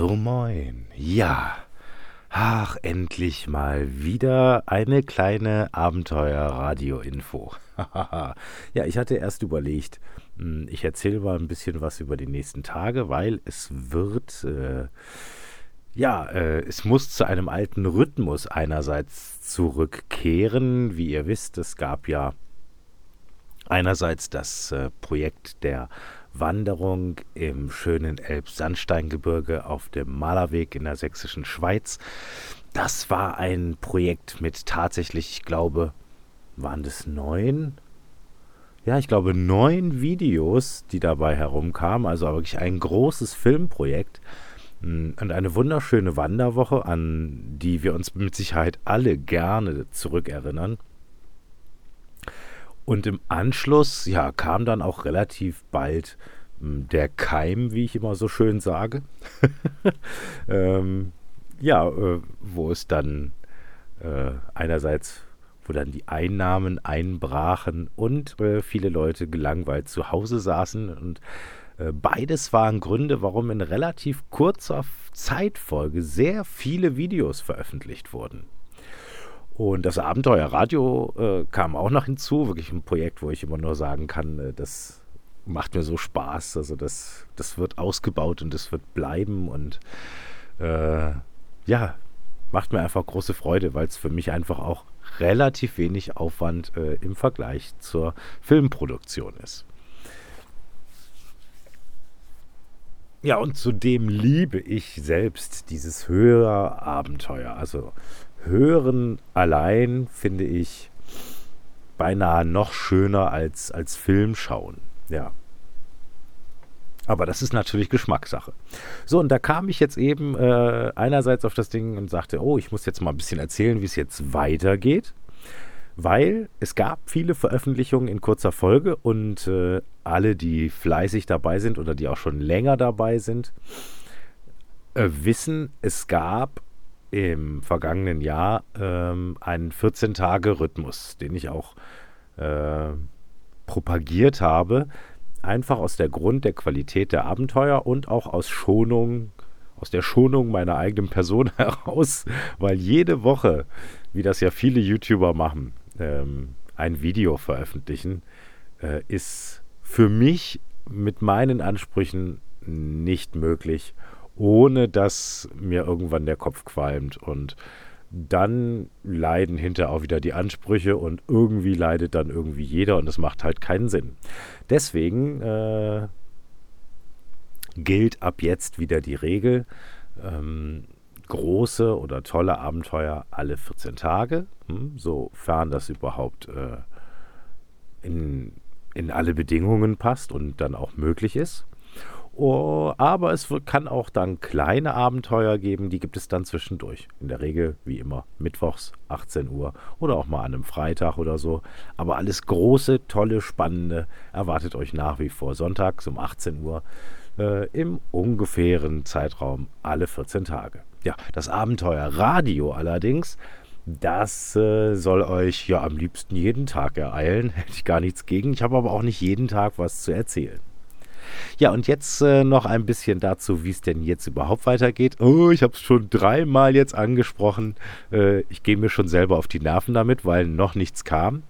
So moin. Ja. Ach, endlich mal wieder eine kleine Abenteuer-Radio-Info. ja, ich hatte erst überlegt, hm, ich erzähle mal ein bisschen was über die nächsten Tage, weil es wird, äh, ja, äh, es muss zu einem alten Rhythmus einerseits zurückkehren. Wie ihr wisst, es gab ja einerseits das äh, Projekt der Wanderung im schönen Elbsandsteingebirge auf dem Malerweg in der sächsischen Schweiz. Das war ein Projekt mit tatsächlich, ich glaube, waren das neun? Ja, ich glaube neun Videos, die dabei herumkamen. Also wirklich ein großes Filmprojekt hm, und eine wunderschöne Wanderwoche, an die wir uns mit Sicherheit alle gerne zurückerinnern. Und im Anschluss, ja, kam dann auch relativ bald hm, der Keim, wie ich immer so schön sage. ähm, ja, äh, wo es dann äh, einerseits, wo dann die Einnahmen einbrachen und äh, viele Leute gelangweilt zu Hause saßen. Und äh, beides waren Gründe, warum in relativ kurzer Zeitfolge sehr viele Videos veröffentlicht wurden. Und das Abenteuerradio äh, kam auch noch hinzu, wirklich ein Projekt, wo ich immer nur sagen kann, äh, das macht mir so Spaß. Also das, das wird ausgebaut und das wird bleiben und äh, ja, macht mir einfach große Freude, weil es für mich einfach auch relativ wenig Aufwand äh, im Vergleich zur Filmproduktion ist. Ja, und zudem liebe ich selbst dieses höhere Abenteuer. Also Hören allein finde ich beinahe noch schöner als, als Film schauen. Ja. Aber das ist natürlich Geschmackssache. So, und da kam ich jetzt eben äh, einerseits auf das Ding und sagte, oh, ich muss jetzt mal ein bisschen erzählen, wie es jetzt weitergeht. Weil es gab viele Veröffentlichungen in kurzer Folge und äh, alle, die fleißig dabei sind oder die auch schon länger dabei sind, äh, wissen, es gab im vergangenen Jahr ähm, einen 14-Tage-Rhythmus, den ich auch äh, propagiert habe, einfach aus der Grund der Qualität der Abenteuer und auch aus Schonung, aus der Schonung meiner eigenen Person heraus, weil jede Woche, wie das ja viele YouTuber machen, ähm, ein Video veröffentlichen, äh, ist für mich mit meinen Ansprüchen nicht möglich ohne dass mir irgendwann der Kopf qualmt. Und dann leiden hinterher auch wieder die Ansprüche und irgendwie leidet dann irgendwie jeder und es macht halt keinen Sinn. Deswegen äh, gilt ab jetzt wieder die Regel, ähm, große oder tolle Abenteuer alle 14 Tage, hm, sofern das überhaupt äh, in, in alle Bedingungen passt und dann auch möglich ist. Oh, aber es kann auch dann kleine Abenteuer geben, die gibt es dann zwischendurch. In der Regel, wie immer, mittwochs 18 Uhr oder auch mal an einem Freitag oder so. Aber alles große, tolle, spannende erwartet euch nach wie vor sonntags um 18 Uhr äh, im ungefähren Zeitraum alle 14 Tage. Ja, das Abenteuer Radio allerdings, das äh, soll euch ja am liebsten jeden Tag ereilen. Hätte ich gar nichts gegen. Ich habe aber auch nicht jeden Tag was zu erzählen. Ja, und jetzt äh, noch ein bisschen dazu, wie es denn jetzt überhaupt weitergeht. Oh, ich habe es schon dreimal jetzt angesprochen. Äh, ich gehe mir schon selber auf die Nerven damit, weil noch nichts kam.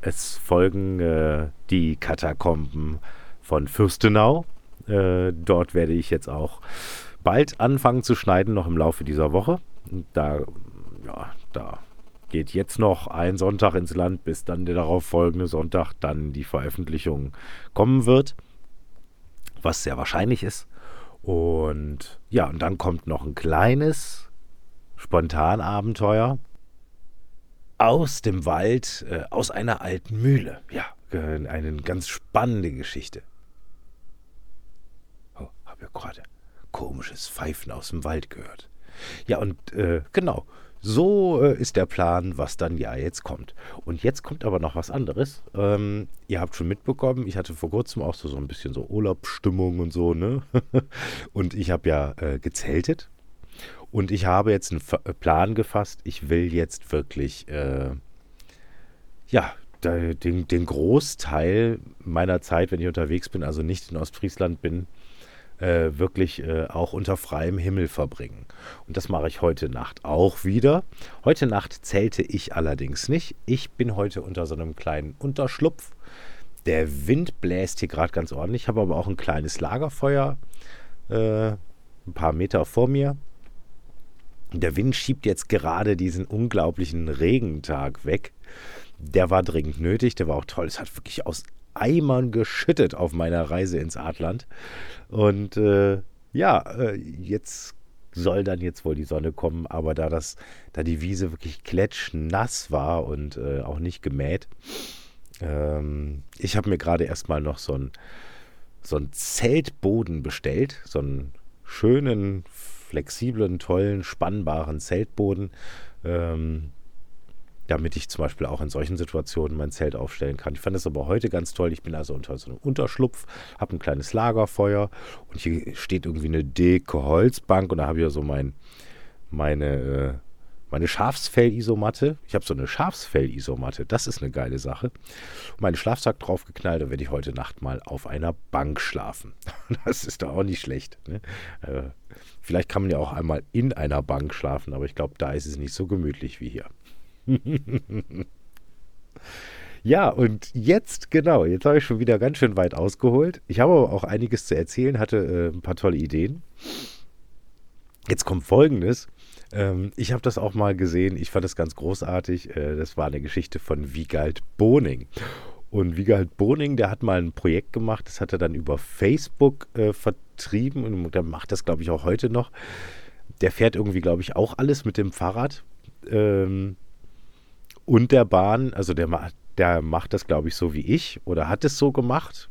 Es folgen äh, die Katakomben von Fürstenau. Äh, dort werde ich jetzt auch bald anfangen zu schneiden, noch im Laufe dieser Woche. Da, ja, da geht jetzt noch ein Sonntag ins Land, bis dann der darauf folgende Sonntag dann die Veröffentlichung kommen wird was sehr wahrscheinlich ist. Und ja, und dann kommt noch ein kleines Spontanabenteuer aus dem Wald, äh, aus einer alten Mühle. Ja, eine ganz spannende Geschichte. Oh, habe ja gerade komisches Pfeifen aus dem Wald gehört. Ja, und äh, genau, so äh, ist der Plan, was dann ja jetzt kommt. Und jetzt kommt aber noch was anderes. Ähm, ihr habt schon mitbekommen, ich hatte vor kurzem auch so, so ein bisschen so Urlaubsstimmung und so, ne? und ich habe ja äh, gezeltet. Und ich habe jetzt einen F äh, Plan gefasst. Ich will jetzt wirklich, äh, ja, den, den Großteil meiner Zeit, wenn ich unterwegs bin, also nicht in Ostfriesland bin, äh, wirklich äh, auch unter freiem Himmel verbringen. Und das mache ich heute Nacht auch wieder. Heute Nacht zelte ich allerdings nicht. Ich bin heute unter so einem kleinen Unterschlupf. Der Wind bläst hier gerade ganz ordentlich. Ich habe aber auch ein kleines Lagerfeuer äh, ein paar Meter vor mir. Der Wind schiebt jetzt gerade diesen unglaublichen Regentag weg. Der war dringend nötig, der war auch toll. Es hat wirklich aus Eimern geschüttet auf meiner Reise ins Adland. Und äh, ja, äh, jetzt soll dann jetzt wohl die Sonne kommen, aber da das, da die Wiese wirklich klatschnass war und äh, auch nicht gemäht, ähm, ich habe mir gerade erstmal noch so ein so Zeltboden bestellt, so einen schönen, flexiblen, tollen, spannbaren Zeltboden. Ähm, damit ich zum Beispiel auch in solchen Situationen mein Zelt aufstellen kann. Ich fand das aber heute ganz toll. Ich bin also unter so einem Unterschlupf, habe ein kleines Lagerfeuer und hier steht irgendwie eine dicke Holzbank und da habe ich ja so mein, meine, äh, meine Schafsfell-Isomatte. Ich habe so eine Schafsfell-Isomatte. Das ist eine geile Sache. Meinen Schlafsack draufgeknallt, da werde ich heute Nacht mal auf einer Bank schlafen. Das ist doch auch nicht schlecht. Ne? Äh, vielleicht kann man ja auch einmal in einer Bank schlafen, aber ich glaube, da ist es nicht so gemütlich wie hier. ja, und jetzt, genau, jetzt habe ich schon wieder ganz schön weit ausgeholt. Ich habe aber auch einiges zu erzählen, hatte äh, ein paar tolle Ideen. Jetzt kommt Folgendes. Ähm, ich habe das auch mal gesehen. Ich fand das ganz großartig. Äh, das war eine Geschichte von Wiegald Boning. Und Wiegald Boning, der hat mal ein Projekt gemacht, das hat er dann über Facebook äh, vertrieben und der macht das, glaube ich, auch heute noch. Der fährt irgendwie, glaube ich, auch alles mit dem Fahrrad. Ähm, und der Bahn, also der, der macht das, glaube ich, so wie ich oder hat es so gemacht.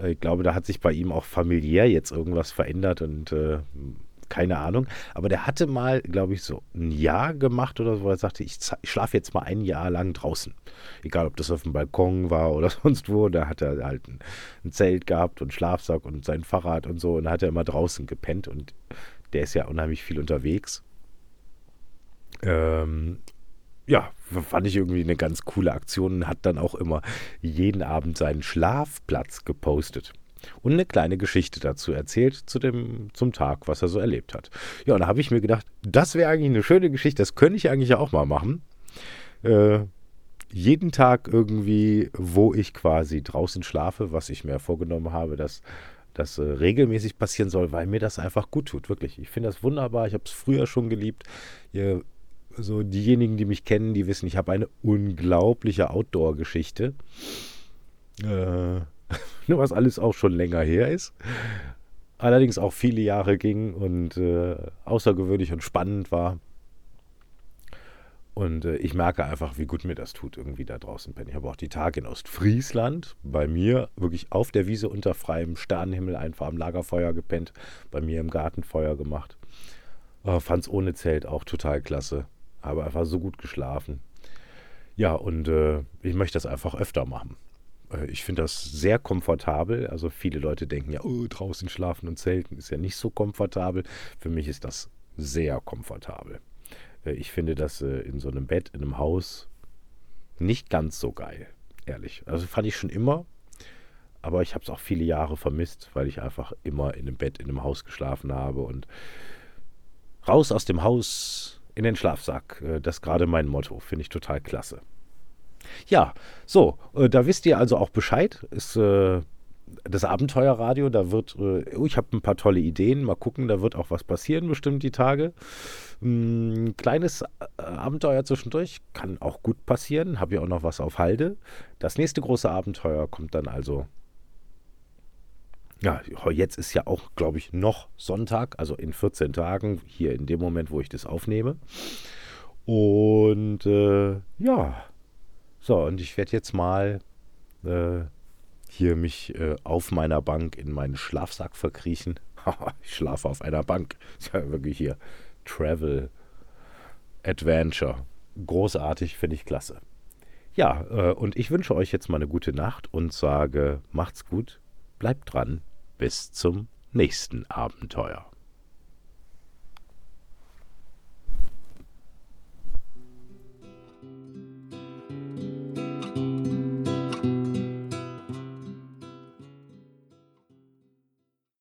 Äh, ich glaube, da hat sich bei ihm auch familiär jetzt irgendwas verändert und äh, keine Ahnung. Aber der hatte mal, glaube ich, so ein Jahr gemacht oder so, wo er sagte, ich, ich schlafe jetzt mal ein Jahr lang draußen. Egal, ob das auf dem Balkon war oder sonst wo. Da hat er halt ein, ein Zelt gehabt und Schlafsack und sein Fahrrad und so. Und da hat er immer draußen gepennt und der ist ja unheimlich viel unterwegs. Ähm, ja, fand ich irgendwie eine ganz coole Aktion und hat dann auch immer jeden Abend seinen Schlafplatz gepostet und eine kleine Geschichte dazu erzählt zu dem, zum Tag, was er so erlebt hat. Ja, und da habe ich mir gedacht, das wäre eigentlich eine schöne Geschichte, das könnte ich eigentlich auch mal machen. Äh, jeden Tag irgendwie, wo ich quasi draußen schlafe, was ich mir vorgenommen habe, dass das äh, regelmäßig passieren soll, weil mir das einfach gut tut, wirklich. Ich finde das wunderbar, ich habe es früher schon geliebt. Ihr so diejenigen, die mich kennen, die wissen, ich habe eine unglaubliche Outdoor-Geschichte. Äh, nur was alles auch schon länger her ist. Allerdings auch viele Jahre ging und äh, außergewöhnlich und spannend war. Und äh, ich merke einfach, wie gut mir das tut, irgendwie da draußen pennen. Ich habe auch die Tage in Ostfriesland bei mir wirklich auf der Wiese unter freiem Sternenhimmel einfach am Lagerfeuer gepennt, bei mir im Garten Feuer gemacht. Äh, Fand es ohne Zelt auch total klasse habe einfach so gut geschlafen. Ja, und äh, ich möchte das einfach öfter machen. Äh, ich finde das sehr komfortabel. Also viele Leute denken ja, oh, draußen schlafen und zelten ist ja nicht so komfortabel. Für mich ist das sehr komfortabel. Äh, ich finde das äh, in so einem Bett, in einem Haus nicht ganz so geil, ehrlich. Also fand ich schon immer, aber ich habe es auch viele Jahre vermisst, weil ich einfach immer in einem Bett, in einem Haus geschlafen habe und raus aus dem Haus in den Schlafsack. Äh, das ist gerade mein Motto. Finde ich total klasse. Ja, so, äh, da wisst ihr also auch Bescheid. Ist äh, das Abenteuerradio, da wird, oh, ich habe ein paar tolle Ideen. Mal gucken, da wird auch was passieren, bestimmt die Tage. Ein hm, kleines Abenteuer zwischendurch kann auch gut passieren. Habe ja auch noch was auf Halde. Das nächste große Abenteuer kommt dann also ja, jetzt ist ja auch, glaube ich, noch Sonntag, also in 14 Tagen, hier in dem Moment, wo ich das aufnehme. Und äh, ja, so, und ich werde jetzt mal äh, hier mich äh, auf meiner Bank in meinen Schlafsack verkriechen. ich schlafe auf einer Bank. Ist ja wirklich hier Travel Adventure. Großartig, finde ich klasse. Ja, äh, und ich wünsche euch jetzt mal eine gute Nacht und sage, macht's gut, bleibt dran, bis zum nächsten Abenteuer.